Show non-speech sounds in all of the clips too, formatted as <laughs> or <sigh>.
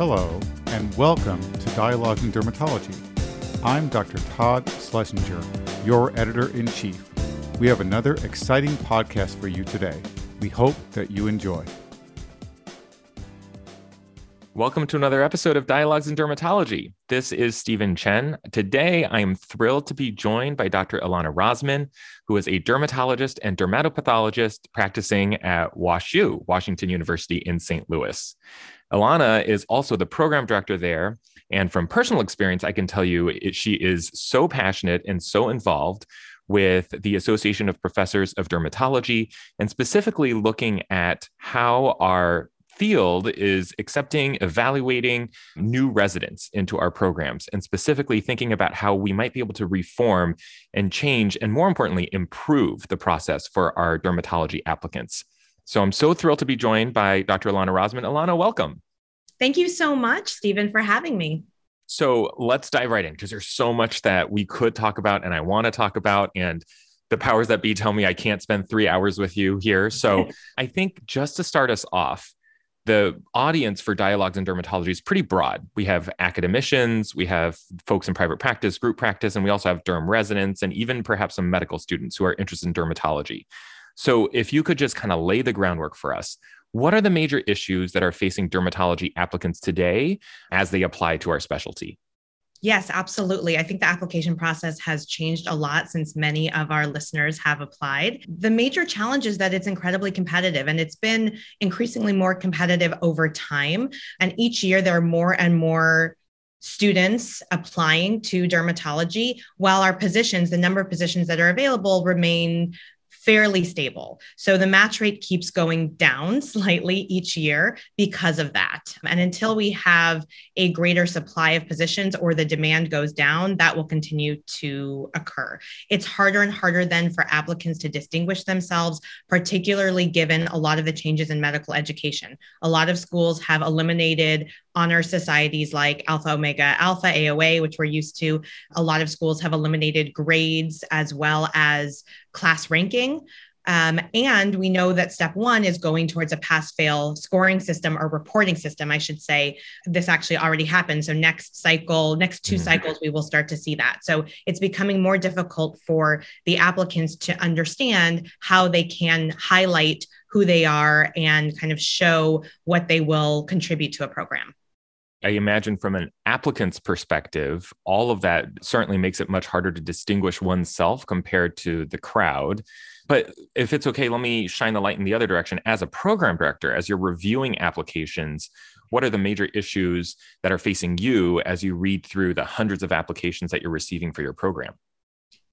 Hello, and welcome to Dialogues in Dermatology. I'm Dr. Todd Schlesinger, your editor in chief. We have another exciting podcast for you today. We hope that you enjoy. Welcome to another episode of Dialogues in Dermatology. This is Steven Chen. Today, I am thrilled to be joined by Dr. Ilana Rosman, who is a dermatologist and dermatopathologist practicing at WashU, Washington University in St. Louis. Ilana is also the program director there. And from personal experience, I can tell you it, she is so passionate and so involved with the Association of Professors of Dermatology, and specifically looking at how our field is accepting, evaluating new residents into our programs, and specifically thinking about how we might be able to reform and change, and more importantly, improve the process for our dermatology applicants. So I'm so thrilled to be joined by Dr. Ilana Rosman. Ilana, welcome. Thank you so much, Steven, for having me. So let's dive right in because there's so much that we could talk about and I want to talk about. And the powers that be tell me I can't spend three hours with you here. So <laughs> I think just to start us off, the audience for dialogues in dermatology is pretty broad. We have academicians, we have folks in private practice, group practice, and we also have derm residents and even perhaps some medical students who are interested in dermatology. So, if you could just kind of lay the groundwork for us, what are the major issues that are facing dermatology applicants today as they apply to our specialty? Yes, absolutely. I think the application process has changed a lot since many of our listeners have applied. The major challenge is that it's incredibly competitive and it's been increasingly more competitive over time. And each year there are more and more students applying to dermatology while our positions the number of positions that are available remain fairly stable. So the match rate keeps going down <laughs> slightly each year because of that. And until we have a greater supply of positions or the demand goes down, that will continue to occur. It's harder and harder then for applicants to distinguish themselves, particularly given a lot of the changes in medical education. A lot of schools have eliminated honor societies like Alpha Omega Alpha AOA, which we're used to. A lot of schools have eliminated grades as well as class ranking. Um, and we know that step one is going towards a pass fail scoring system or reporting system, I should say. This actually already happened. So, next cycle, next 2 mm-hmm. cycles, we will start to see that. So, it's becoming more difficult for the applicants to understand how they can highlight who they are and kind of show what they will contribute to a program. I imagine from an applicant's perspective, all of that certainly makes it much harder to distinguish oneself compared to the crowd. But if it's okay, let me shine the light in the other direction. As a program director, as you're reviewing applications, what are the major issues that are facing you as you read through the hundreds of applications that you're receiving for your program?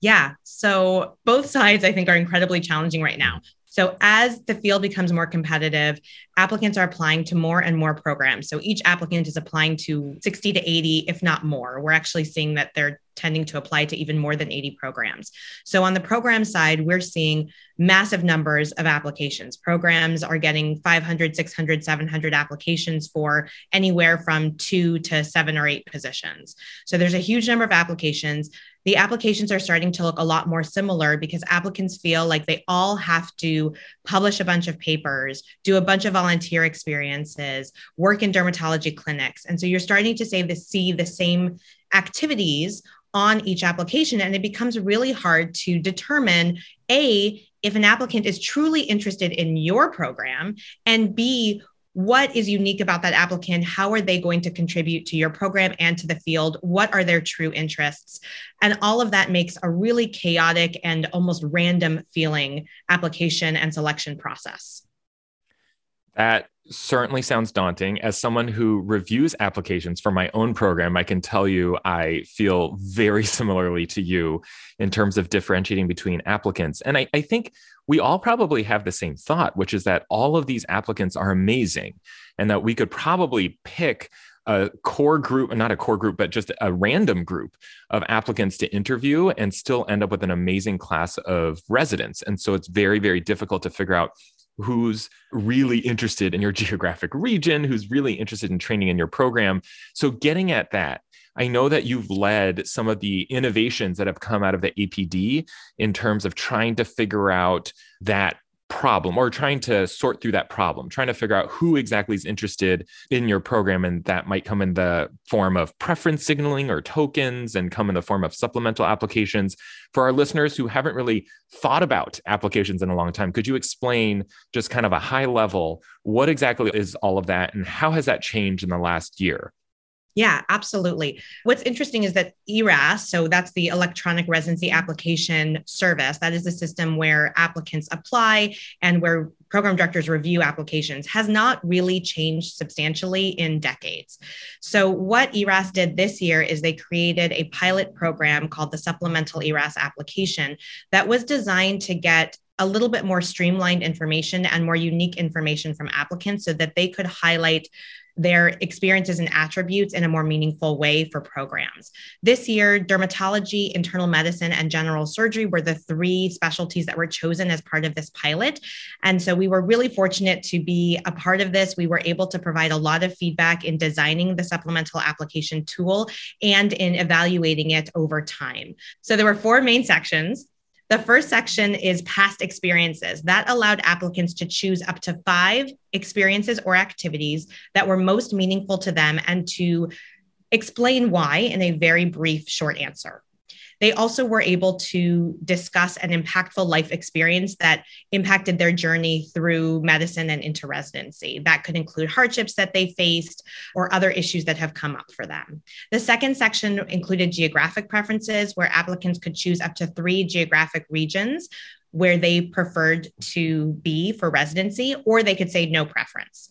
Yeah. So both sides, I think, are incredibly challenging right now. So, as the field becomes more competitive, applicants are applying to more and more programs. So, each applicant is applying to 60 to 80, if not more. We're actually seeing that they're tending to apply to even more than 80 programs. So, on the program side, we're seeing massive numbers of applications. Programs are getting 500, 600, 700 applications for anywhere from two to seven or eight positions. So, there's a huge number of applications the applications are starting to look a lot more similar because applicants feel like they all have to publish a bunch of papers, do a bunch of volunteer experiences, work in dermatology clinics. And so you're starting to say to see the same activities on each application and it becomes really hard to determine a if an applicant is truly interested in your program and b what is unique about that applicant how are they going to contribute to your program and to the field what are their true interests and all of that makes a really chaotic and almost random feeling application and selection process that certainly sounds daunting. As someone who reviews applications for my own program, I can tell you I feel very <laughs> similarly to you in terms of differentiating between applicants. And I, I, think we all probably have the same thought, which is that all of these applicants are amazing and that we could probably pick a core group, not a core group, but just a random group of applicants to interview and still end up with an amazing class of residents. And so it's very, very difficult to figure out who's really interested in your <laughs> geographic region, who's really interested in training in your program. So, getting at that, I know that you've led some of the innovations that have come out of the APD in terms of trying to figure out that problem or trying to sort through that problem, trying to figure out who exactly is interested in your program. And that might come in the form of preference signaling or tokens and come in the form of supplemental applications. For our listeners who haven't really thought about applications in a long time, could you explain just kind of a high level what exactly is all of that and how has that changed in the last year? Yeah, absolutely. What's interesting is that ERAS, so that's the electronic residency application service, that is the system where applicants apply and where program directors review applications, has not really changed substantially in decades. So, what ERAS did this year is they created a pilot program called the Supplemental ERAS application that was designed to get a little bit more streamlined information and more unique information from applicants so that they could highlight their experiences and attributes in a more meaningful way for programs. This year, dermatology, internal medicine, and general surgery were the three specialties that were chosen as part of this pilot. And so we were really fortunate to be a part of this. We were able to provide a lot of feedback in designing the supplemental application tool and in evaluating it over time. So there were four main sections. The first section is past experiences. That allowed applicants to choose up to five experiences or activities that were most meaningful to them and to explain why in a very brief, short answer. They also were able to discuss an impactful life experience that impacted their journey through medicine and into residency. That could include hardships that they faced or other issues that have come up for them. The second section included geographic preferences, where applicants could choose up to three geographic regions where they preferred to be for residency, or they could say no preference.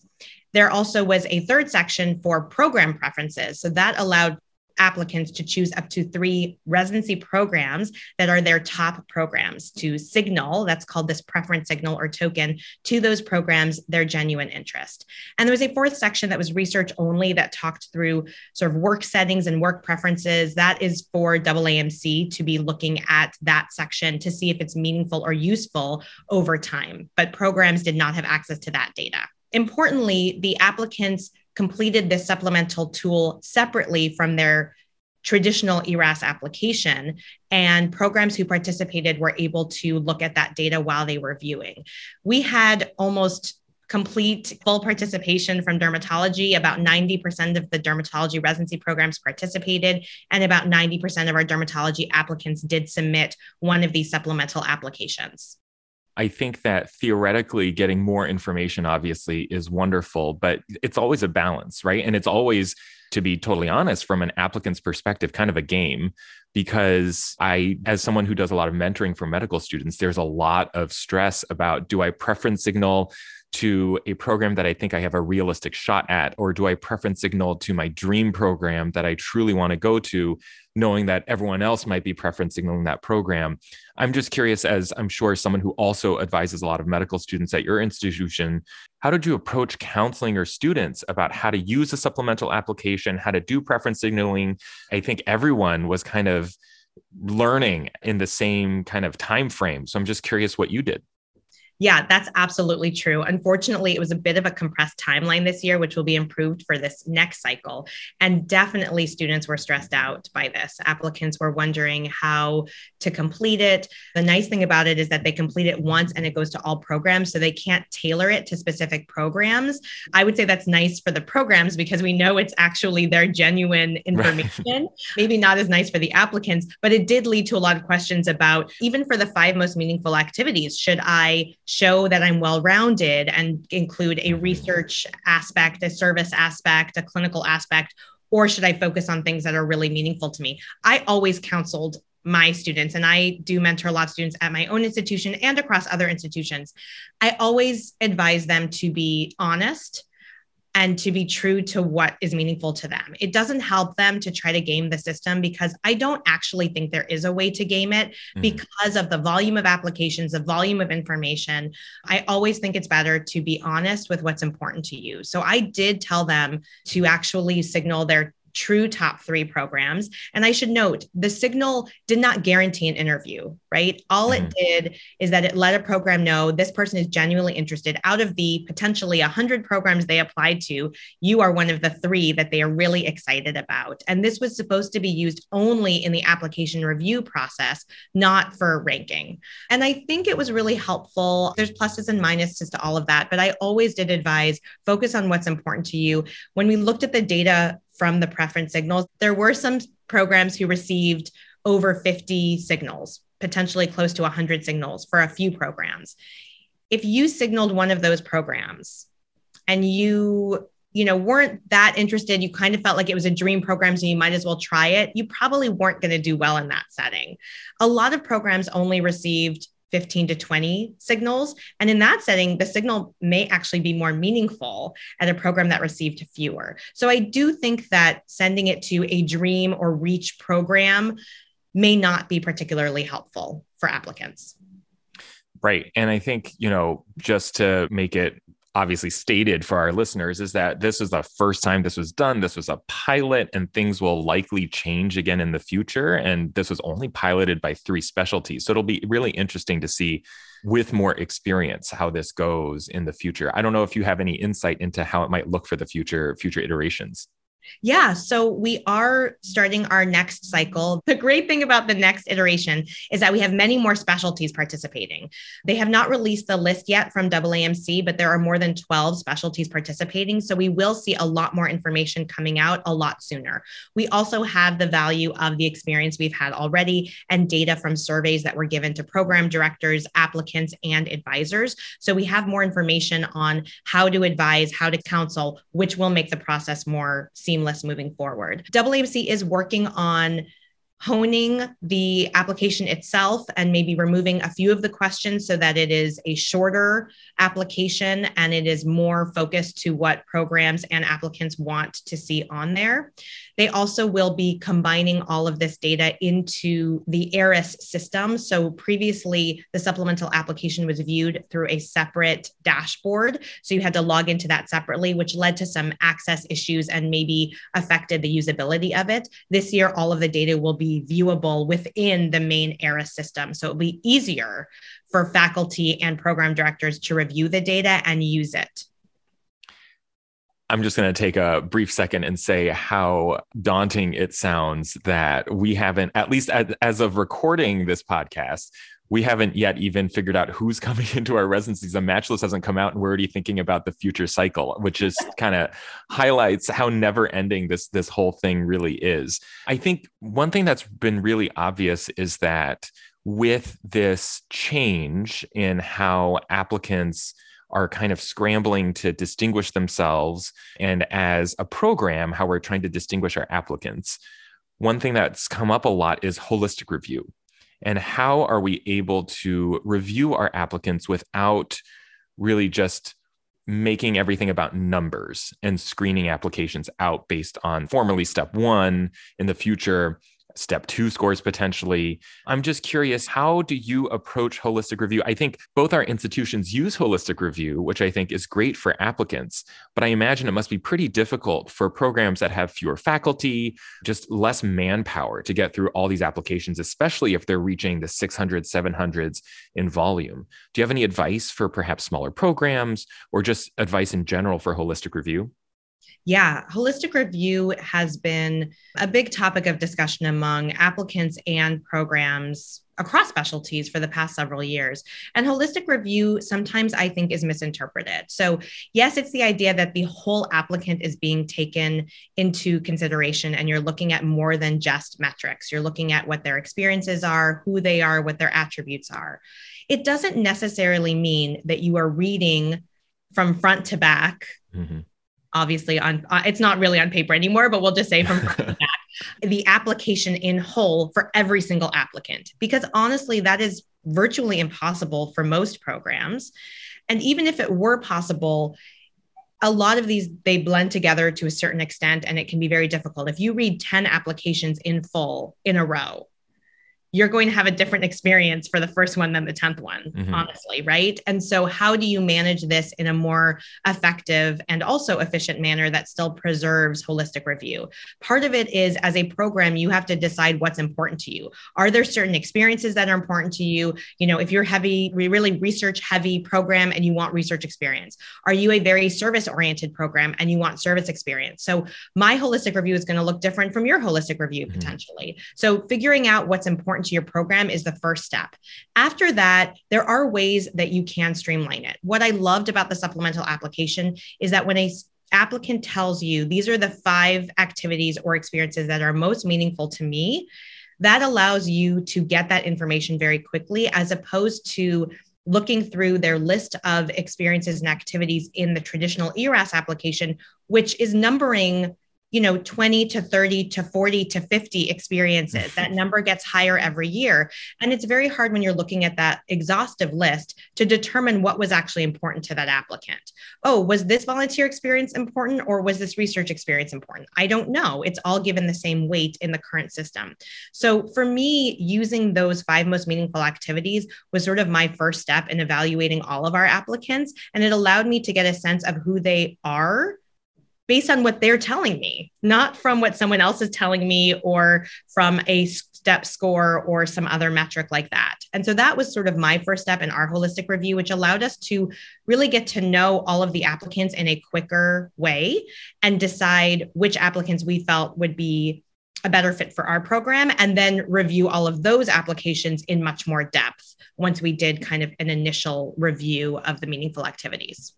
There also was a third section for program preferences. So that allowed applicants to choose up to three residency programs that are their top programs to signal, that's called this preference signal or token, to those programs their genuine interest. And there was a fourth section that was research only that talked through sort of work settings and work preferences. That is for AAMC to be looking at that section to see if it's meaningful or useful over time. But programs did not have access to that data. Importantly, the applicants completed this supplemental tool separately from their traditional ERAS application. And programs who participated were able to look at that data while they were viewing. We had almost complete full participation from dermatology. About 90% of the dermatology residency programs participated, and about 90% of our dermatology applicants did submit one of these supplemental applications. I think that theoretically getting more information obviously is wonderful, but it's always a balance, right? And it's always, to be totally honest, from an applicant's perspective, kind of a game because I, as someone who does a lot of mentoring for medical students, there's a lot of stress about do I preference signal to a program that I think I have a realistic shot at? Or do I preference signal to my dream program that I truly want to go to, knowing that everyone else might be preference signaling that program? I'm just curious, as I'm sure someone who also advises a lot of medical students at your institution, how did you approach counseling your students about how to use a supplemental application, how to do preference signaling? I think everyone was kind of learning in the same kind of time frame. So I'm just curious what you did. Yeah, that's absolutely true. Unfortunately, it was a bit of a compressed timeline this year, which will be improved for this next cycle. And definitely, students were stressed out by this. Applicants were wondering how to complete it. The nice thing about it is that they complete it once and it goes to all programs, so they can't tailor it to specific programs. I would say that's nice for the programs because we know it's actually their genuine <laughs> information. Maybe not as nice for the applicants, but it did lead to a lot of questions about even for the five most meaningful activities, should I show that I'm well rounded and include a mm-hmm. research aspect, a service aspect, a clinical aspect, or should I focus on things that are really meaningful to me? I always counseled my students, and I do mentor a lot of students at my own institution and across other institutions. I always advise them to be honest and to be true to what is meaningful to them. It doesn't help them to try to game the system because I don't actually think there is a way to game it mm-hmm. because of the volume of applications, the volume of information. I always think it's better to be honest with what's important to you. So I did tell them to actually signal their true top three programs. And I should note the signal did not guarantee an interview, right? All mm-hmm. it did is that it let a program know this person is genuinely interested. Out of the potentially 100 programs they applied to, you are one of the three that they are really excited about. And this was supposed to be used only in the application review process, not for ranking. And I think it was really helpful. There's pluses and minuses to all of that, but I always did advise focus on what's important to you. When we looked at the data from the preference signals, there were some programs who received over 50 signals, potentially close to 100 signals for a few programs. If you signaled one of those programs and you you know weren't that interested you kind of felt like it was a dream program so you might as well try it you probably weren't going to do well in that setting a lot of programs only received 15 to 20 signals. And in that setting, the signal may actually be more meaningful at a program that received fewer. So I do think that sending it to a dream or reach program may not be particularly helpful for applicants. Right. And I think, you know, just to make it obviously stated for our listeners is that this is the first time this was done. This was a pilot, and things will likely change again in the future. And this was only piloted by three specialties. So it'll be really interesting to see with more experience how this goes in the future. I don't know if you have any insight into how it might look for the future future iterations. Yeah, so we are starting our next cycle. The great thing about the next iteration is that we have many more specialties participating. They have not released the list yet from AAMC, but there are more than 12 specialties participating. So we will see a lot more information coming out a lot sooner. We also have the value of the experience we've had already and data from surveys that were given to program directors, applicants, and advisors. So we have more information on how to advise, how to counsel, which will make the process more seamless seamless moving forward. AAMC is working on honing the application itself and maybe removing a few of the questions so that it is a shorter application and it is more focused to what programs and applicants want to see on there. They also will be combining all of this data into the ERAS system. So previously, the supplemental application was viewed through a separate dashboard. So you had to log into that separately, which led to some access issues and maybe affected the usability of it. This year, all of the data will be viewable within the main ERAS system. So it'll be easier for faculty and program directors to review the data and use it. I'm just going to take a brief second and say how daunting it sounds that we haven't, at least as, as, of recording this podcast, we haven't yet even figured out who's <laughs> coming into our residencies. The match list hasn't come out, and we're already thinking about the future cycle, which just <laughs> kind of highlights how never ending this this whole thing really is. I think one thing that's been really obvious is that with this change in how applicants are kind of scrambling to distinguish themselves and as a program how we're trying to distinguish our applicants one thing that's come up a lot is holistic review and how are we able to review our applicants without really just making everything about numbers and screening applications out based on formerly step one in the future step two scores potentially. I'm just curious, how do you approach holistic review? I think both our institutions use holistic review, which I think is great for applicants, but I imagine it must be pretty difficult for programs that have fewer faculty, just less manpower to get through all these applications, especially if they're reaching the 600s, 700s in volume. Do you have any advice for perhaps smaller programs or just advice in general for holistic review? Yeah, holistic review has been a big topic of discussion among applicants and programs across specialties for the past several years. And holistic review sometimes I think is misinterpreted. So, yes, it's the idea that the whole applicant is being taken into consideration and you're looking at more than just metrics. You're looking at what their experiences are, who they are, what their attributes are. It doesn't necessarily mean that you are reading from front to back. Mm-hmm obviously on uh, it's not really on paper anymore but we'll just say from <laughs> back, the application in whole for every single applicant. Because honestly that is virtually impossible for most programs. And even if it were possible a lot of these they blend together to a certain extent and it can be very difficult. If you read 10 applications in full in a row you're going to have a different experience for the first one than the 10th one, mm-hmm. honestly, right? And so, how do you manage this in a more effective and also efficient manner that still preserves holistic review? Part of it is as a program, you have to decide what's important to you. Are there certain experiences that are important to you? You know, if you're heavy, really research heavy program and you want research experience, are you a very service oriented program and you want service experience? So, my holistic review is going to look different from your holistic review mm-hmm. potentially. So, figuring out what's important your program is the first step. After that, there are ways that you can streamline it. What I loved about the supplemental application is that when a applicant tells you these are the five activities or experiences that are most meaningful to me, that allows you to get that information very quickly as opposed to looking through their list of experiences and activities in the traditional ERAS application, which is numbering you know 20 to 30 to 40 to 50 experiences. That <laughs> number gets higher every year. And it's very hard when you're looking at that exhaustive list to determine what was actually important to that applicant. Oh was this volunteer experience important or was this research experience important? I don't know. It's all given the same weight in the current system. So for me using those five most meaningful activities was sort of my first step in evaluating all of our applicants. And it allowed me to get a sense of who they are based on what they're telling me, not from what someone else is telling me or from a step score or some other metric like that. And so that was sort of my first step in our holistic review, which allowed us to really get to know all of the applicants in a quicker way and decide which applicants we felt would be a better fit for our program and then review all of those applications in much more depth once we did kind of an initial review of the meaningful activities.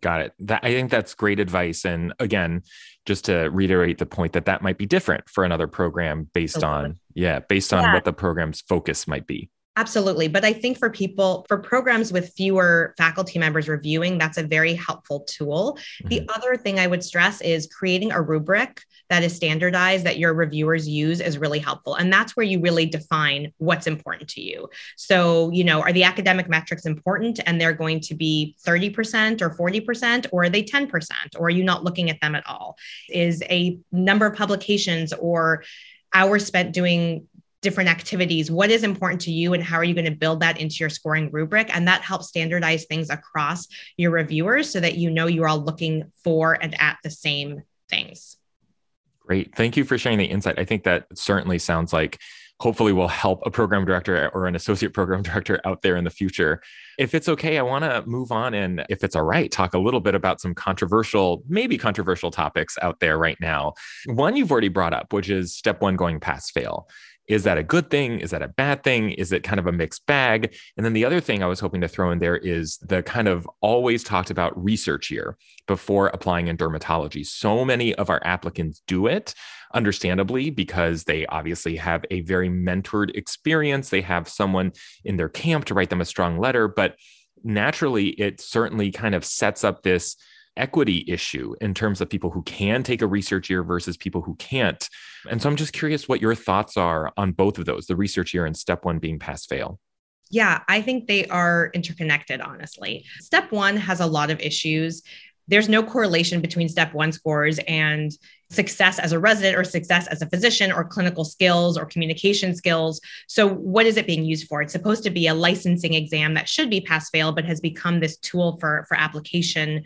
Got it. That, I think that's great advice. And again, just to reiterate the point that that might be different for another program based on, yeah, based on yeah. what the program's focus might be. Absolutely. But I think for people, for programs with fewer faculty members reviewing, that's a very helpful tool. Mm-hmm. The other thing I would stress is creating a rubric that is standardized that your reviewers use is really helpful. And that's where you really define what's important to you. So, you know, are the academic metrics important and they're going to be 30% or 40%, or are they 10%? Or are you not looking at them at all? Is a number of publications or hours spent doing different activities what is important to you and how are you going to build that into your scoring rubric and that helps standardize things across your reviewers so that you know you're all looking for and at the same things Great. Thank you for sharing the insight. I think that certainly sounds like hopefully will help a program director or an associate program <laughs> director out there in the future. If it's okay, I want to move on and if it's all right, talk a little bit about some controversial, maybe controversial topics out there right now. One you've already brought up, which is step one going pass fail. Is that a good thing? Is that a bad thing? Is it kind of a mixed bag? And then the other thing I was hoping to throw in there is the kind of always talked about research year before applying in dermatology. So many of our applicants do it, understandably, because they obviously have a very mentored experience. They have someone in their camp to write them a strong letter, but naturally, it certainly kind of sets up this equity issue in terms of people who can take a research year versus people who can't. And so I'm just curious what your thoughts are on both of those the research year and step one being pass fail. Yeah, I think they are interconnected, honestly. Step one has a lot of issues. There's no correlation between step one scores and success as a resident or success as a physician or clinical skills or communication skills. So, what is it being used for? It's supposed to be a licensing exam that should be pass fail, but has become this tool for, for application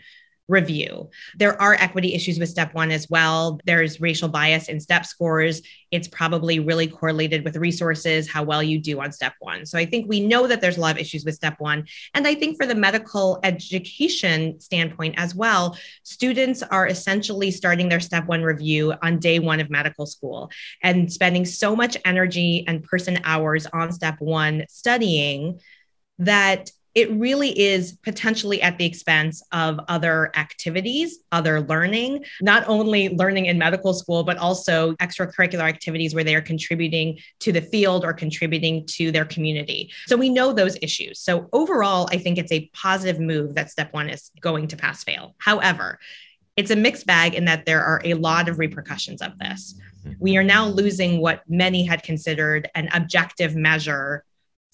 review. There are equity issues with step one as well. There's racial bias in step scores. It's probably really correlated with resources, how well you do on step one. So I think we know that there's a lot of issues with step one. And I think for the medical education standpoint as well, students are essentially starting their step one review on day one of medical school and spending so much energy and person hours on step one studying that it really is potentially at the expense of other activities, other learning, not only learning in medical school, but also extracurricular activities where they are contributing to the field or contributing to their community. So we know those issues. So overall, I think it's a positive move that step one is going to pass fail. However, it's a mixed bag in that there are a lot of repercussions of this. Mm-hmm. We are now losing what many had considered an objective measure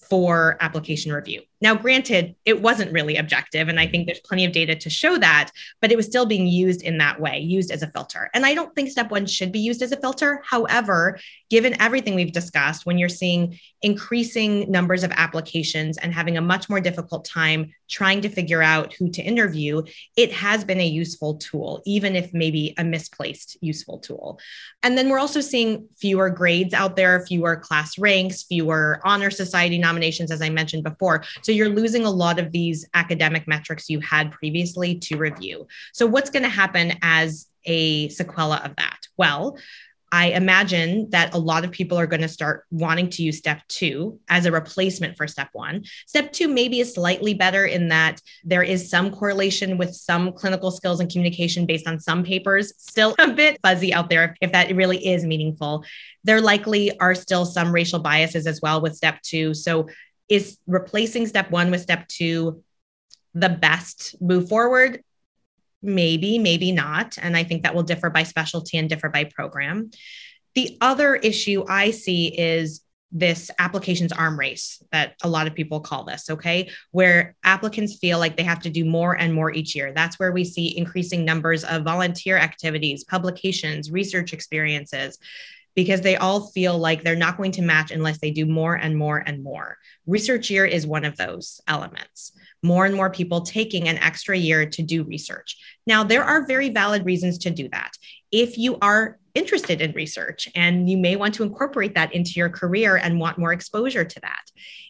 for application review. Now, granted, it wasn't really objective, and I think there's plenty of data to show that, but it was still being used in that way, used as a filter. And I don't think step one should be used as a filter. However, given everything we've discussed, when you're seeing increasing numbers of applications and having a much more difficult time trying to figure out who to interview, it has been a useful tool, even if maybe a misplaced useful tool. And then we're also seeing fewer grades out there, fewer class ranks, fewer honor society nominations, as I mentioned before. So you're losing a lot of these academic metrics you had previously to review. So, what's going to happen as a sequela of that? Well, I imagine that a lot of people are going to start wanting to use step two as a replacement for step one. Step two maybe is slightly better in that there is some correlation with some clinical skills and communication based on some papers, still a bit fuzzy out there if that really is meaningful. There likely are still some racial biases as well with step two. So, is replacing step one with step two the best move forward? Maybe, maybe not. And I think that will differ by specialty and differ by program. The other issue I see is this applications arm race that a lot of people call this, okay? Where applicants feel like they have to do more and more each year. That's where we see increasing numbers of volunteer activities, publications, research experiences, because they all feel like they're not going to match unless they do more and more and more. Research year is one of those elements more and more people taking an extra year to do research. Now, there are very valid reasons to do that. If you are interested in research and you may want to incorporate that into your career and want more exposure to that.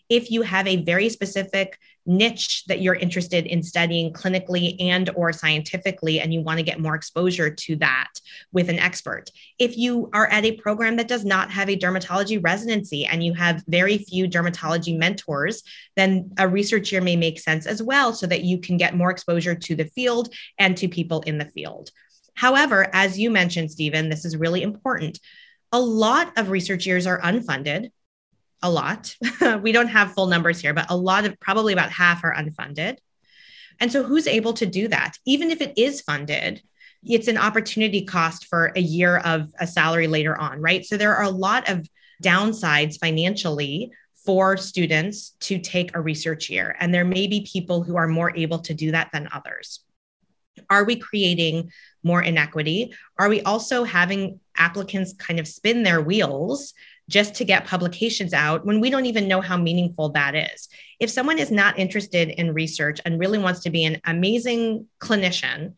If you have a very specific niche that you're interested in studying clinically and or scientifically and you want to get more exposure to that with an expert if you are at a program that does not have a dermatology residency and you have very few dermatology mentors then a research year may make sense as well so that you can get more exposure to the field and to people in the field however as you mentioned steven this is really important a lot of research years are unfunded a lot. <laughs> we don't have full numbers here, but a lot of probably about half are unfunded. And so, who's able to do that? Even if it is funded, it's an opportunity cost for a year of a salary later on, right? So, there are a lot of downsides financially for students to take a research year. And there may be people who are more able to do that than others. Are we creating more inequity? Are we also having applicants kind of spin their wheels just to get publications out when we don't even know how meaningful that is. If someone is not interested in research and really wants to be an amazing clinician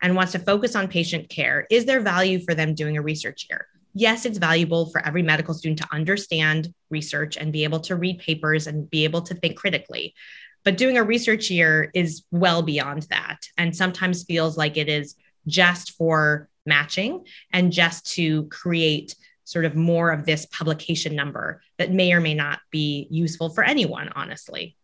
and wants to focus on patient care, is there value for them doing a research year? Yes, it's valuable for every medical student to understand research and be able to read papers and be able to think critically. But doing a research year is well beyond that and sometimes feels like it is just for matching and just to create sort of more of this publication number that may or may not be useful for anyone, honestly.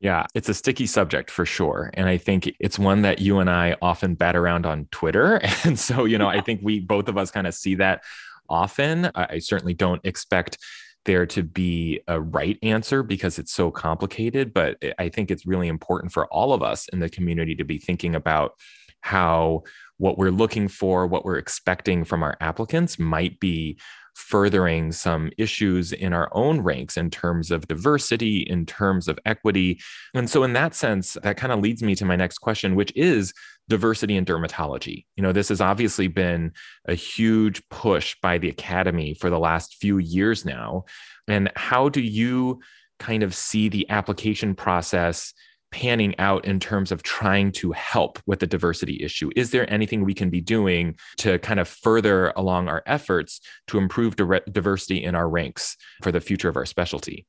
Yeah, it's a sticky subject for sure. And I think it's one that you and I often bat around on Twitter. <laughs> And so, you know, I think we both of us kind of see that often. I certainly don't expect there to be a right answer because it's so complicated, but I think it's really important for all of us in the community to be thinking about how what we're looking for, what we're expecting from our applicants might be furthering some issues in our own ranks in terms of diversity, in terms of equity. And so, in that sense, that kind of leads me to my next question, which is diversity in dermatology. You know, this has obviously been a huge push by the academy for the last few years now. And how do you kind of see the application process? panning out in terms of trying to help with the diversity issue? Is there anything we can be doing to kind of further along our efforts to improve diversity in our ranks for the future of our specialty?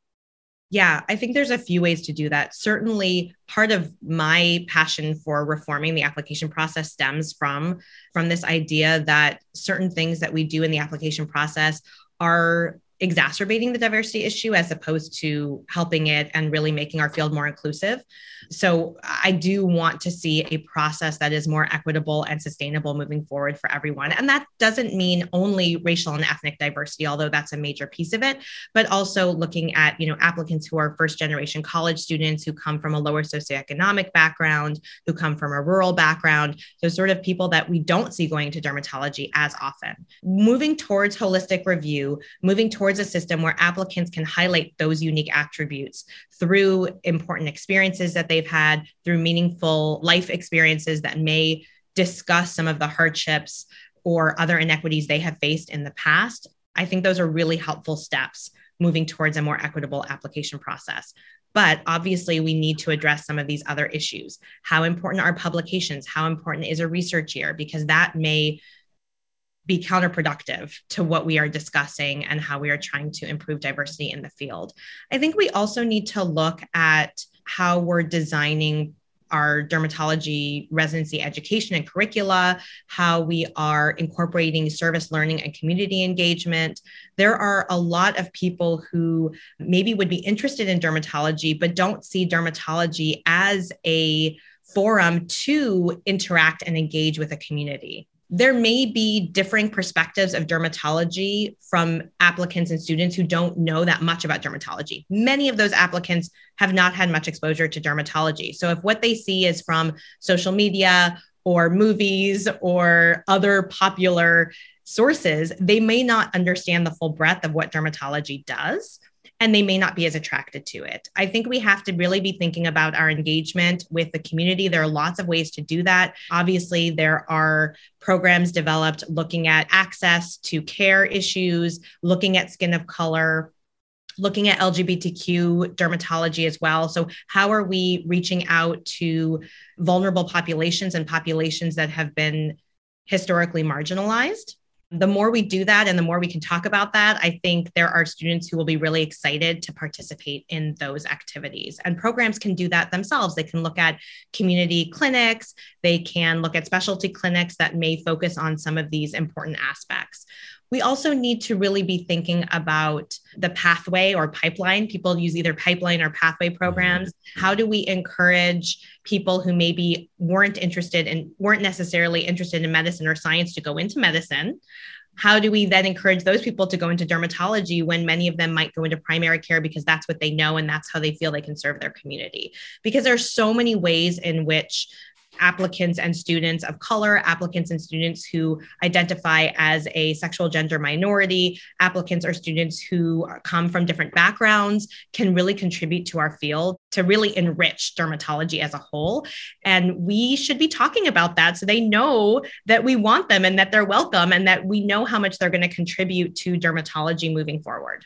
Yeah, I think there's a few ways to do that. Certainly, part of my passion for reforming the application process stems from from this idea that certain things that we do in the application process are exacerbating the diversity issue as opposed to helping it and really making our field more inclusive. So I do want to see a process that is more equitable and sustainable moving forward for everyone. And that doesn't mean only racial and ethnic diversity, although that's a major piece of it, but also looking at, you know, applicants who are first generation college students who come from a lower socioeconomic background, who come from a rural background, those sort of people that we don't see going to dermatology as often. Moving towards holistic review, moving towards towards a system where applicants can highlight those unique attributes through important experiences that they've had, through meaningful life experiences that may discuss some of the hardships or other inequities they have faced in the past. I think those are really helpful steps moving towards a more equitable application process. But obviously, we need to address some of these other issues. How important are publications? How important is a research year? Because that may be counterproductive to what we are discussing and how we are trying to improve diversity in the field. I think we also need to look at how we're designing our dermatology residency education and curricula, how we are incorporating service learning and community engagement. There are a lot of people who maybe would be interested in dermatology, but don't see dermatology as a forum to interact and engage with a community there may be differing perspectives of dermatology from applicants and students who don't know that much about dermatology. Many of those applicants have not had much exposure to dermatology. So, if what they see is from social media or movies or other popular sources, they may not understand the full breadth of what dermatology does and they may not be as attracted to it. I think we have to really be thinking about our engagement with the community. There are lots of ways to do that. Obviously, there are programs developed looking at access to care issues, looking at skin of color, looking at LGBTQ dermatology as well. So, how are we reaching out to vulnerable populations and populations that have been historically marginalized? The more we do that and the more we can talk about that, I think there are students who will be really excited to participate in those activities. And programs can do that themselves. They can look at community clinics, they can look at specialty clinics that may focus on some of these important aspects. We also need to really be thinking about the pathway or pipeline. People use either pipeline or pathway programs. Mm-hmm. How do we encourage people who maybe weren't interested and weren't necessarily interested in medicine or science to go into medicine? How do we then encourage those people to go into dermatology when many of them might go into primary care because that's what they know and that's how they feel they can serve their community? Because there's so many ways in which applicants and students of color, applicants and students who identify as a sexual gender minority, applicants or students who come from different backgrounds can really contribute to our field to really enrich dermatology as a whole. And we should be talking about that so they know that we want them and that they're welcome and that we know how much they're going to contribute to dermatology moving forward.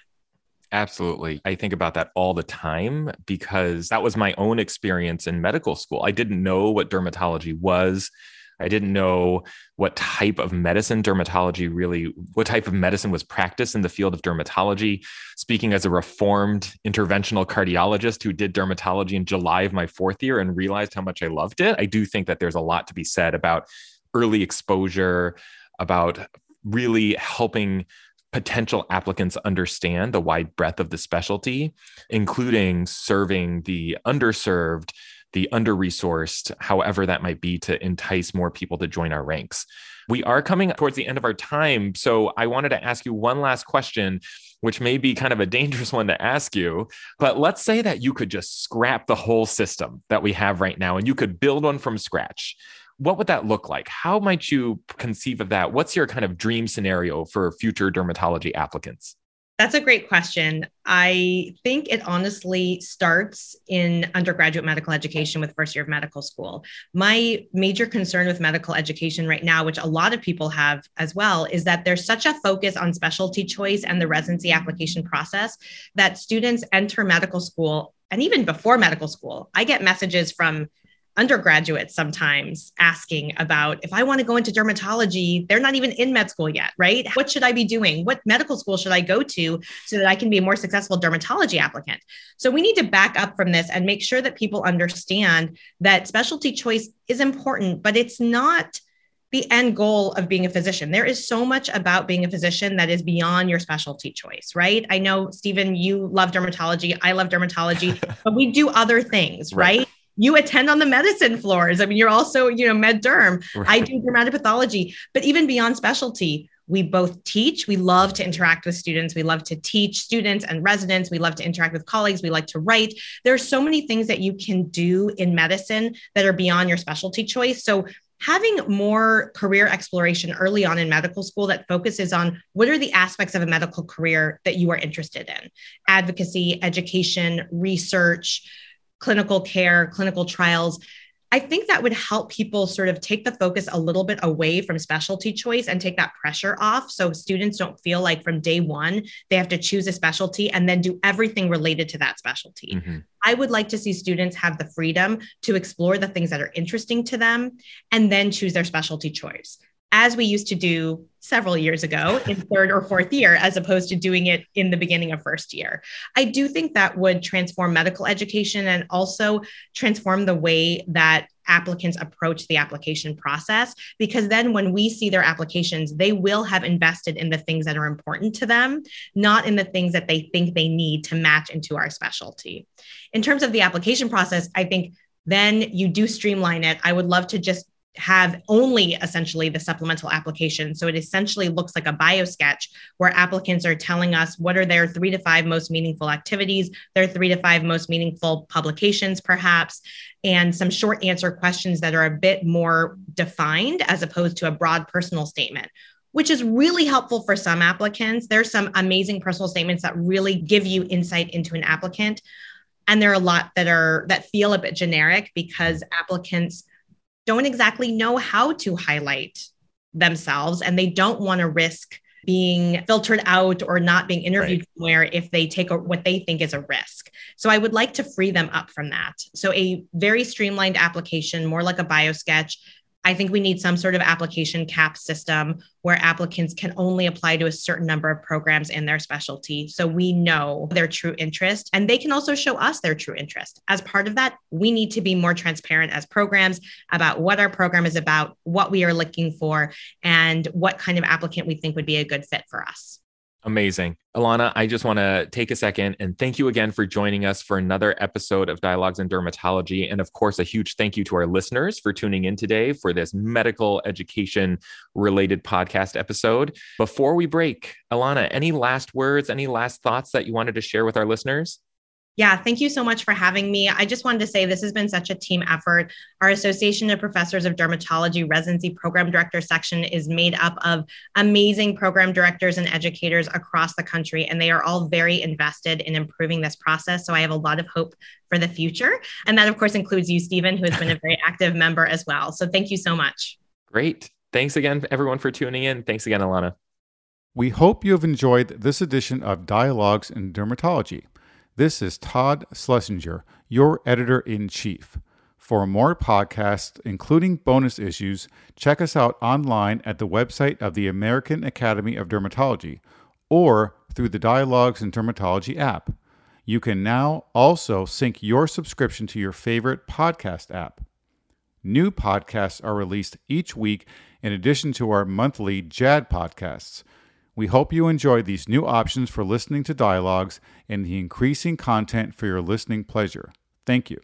Absolutely. I think about that all the time because that was my own experience in medical school. I didn't know what dermatology was. I didn't know what type of medicine dermatology really, what type of medicine was practiced in the field of dermatology. Speaking as a reformed interventional cardiologist who did dermatology in July of my fourth year and realized how much I loved it, I do think that there's a lot to be said about early exposure, about really helping potential applicants understand the wide breadth of the specialty, including serving the underserved, the under resourced, however that might be, to entice more people to join our ranks. We are coming towards the end of our time. So I wanted to ask you one last question, which may be kind of a dangerous one to ask you. But let's say that you could just scrap the whole system that we have right now and you could build one from scratch what would that look like? How might you conceive of that? What's your kind of dream scenario for future dermatology applicants? That's a great question. I think it honestly starts in undergraduate medical education with first year of medical school. My major concern with medical education right now, which a lot of people have as well, is that there's such a focus on specialty choice and the residency application process that students enter medical school and even before medical school. I get messages from undergraduates sometimes asking about if I want to go into dermatology, they're not even in med school yet, right? What should I be doing? What medical school should I go to so that I can be a more successful dermatology applicant? So we need to back up from this and make sure that people understand that specialty choice is important, but it's not the end goal of being a physician. There is so much about being a physician that is beyond your specialty choice, right? I know, Steven, you love dermatology. I love dermatology, <laughs> but we do other things, right? right? You attend on the medicine floors. I mean, you're also, you know, med derm. Right. I do dermatopathology, but even beyond specialty, we both teach. We love to interact with students. We love to teach students and residents. We love to interact with colleagues. We like to write. There are so many things that you can do in medicine that are beyond your specialty choice. So having more career exploration early on in medical school that focuses on what are the aspects of a medical career that you are interested in advocacy, education, research, clinical care, clinical trials. I think that would help people sort of take the focus a little bit away from specialty choice and take that pressure off. So students don't feel like from day one they have to choose a specialty and then do everything related to that specialty. Mm-hmm. I would like to see students have the freedom to explore the things that are interesting to them and then choose their specialty choice as we used to do several years ago in <laughs> third or fourth year, as opposed to doing it in the beginning of first year. I do think that would transform medical education and also transform the way that applicants approach the application process because then when we see their applications they will have invested in the things that are important to them not in the things that they think they need to match into our specialty in terms of the application process i think then you do streamline it i would love to just have only essentially the supplemental application. So it essentially looks like a bio sketch where applicants are telling us what are their three to five most meaningful activities, their three to five most meaningful publications, perhaps, and some short answer questions that are a bit more defined as opposed to a broad personal statement. Which is really helpful for some applicants. There's some amazing personal statements that really give you insight into an applicant. And there are a lot that are that feel a bit generic because applicants don't exactly know how to highlight themselves and they don't want to risk being filtered out or not being interviewed right. somewhere if they take a, what they think is a risk. So I would like to free them up from that. So a very streamlined application, more like a bio sketch I think we need some sort of application cap system where applicants can only apply to a certain number of programs in their specialty. So we know their true interest and they can also show us their true interest. As part of that, we need to be more transparent as programs about what our program is about, what we are looking for, and what kind of applicant we think would be a good fit for us. Amazing. Ilana, I just want to take a second and thank you again for joining us for another episode of Dialogues in Dermatology. And of course, a huge thank you to our listeners for tuning in today for this medical education related podcast episode. Before we break, Ilana, any last words, any last thoughts that you wanted to share with our listeners? Yeah, thank you so much for having me. I just wanted to say this has been such a team effort. Our Association of Professors of Dermatology Residency Program Director section is made up of amazing program directors and educators across the country, and they are all very invested in improving this process. So I have a lot of hope for the future. And that, of course, includes you, Steven, who has been a very <laughs> active member as well. So thank you so much. Great. Thanks again, everyone, for tuning in. Thanks again, Ilana. We hope you have enjoyed this edition of Dialogues in Dermatology. This is Todd Schlesinger, your editor in chief. For more podcasts, including bonus issues, check us out online at the website of the American Academy of Dermatology or through the Dialogues in Dermatology app. You can now also sync your subscription to your favorite podcast app. New podcasts are released each week in addition to our monthly JAAD podcasts. We hope you enjoy these new options for listening to dialogues and the increasing content for your listening pleasure. Thank you.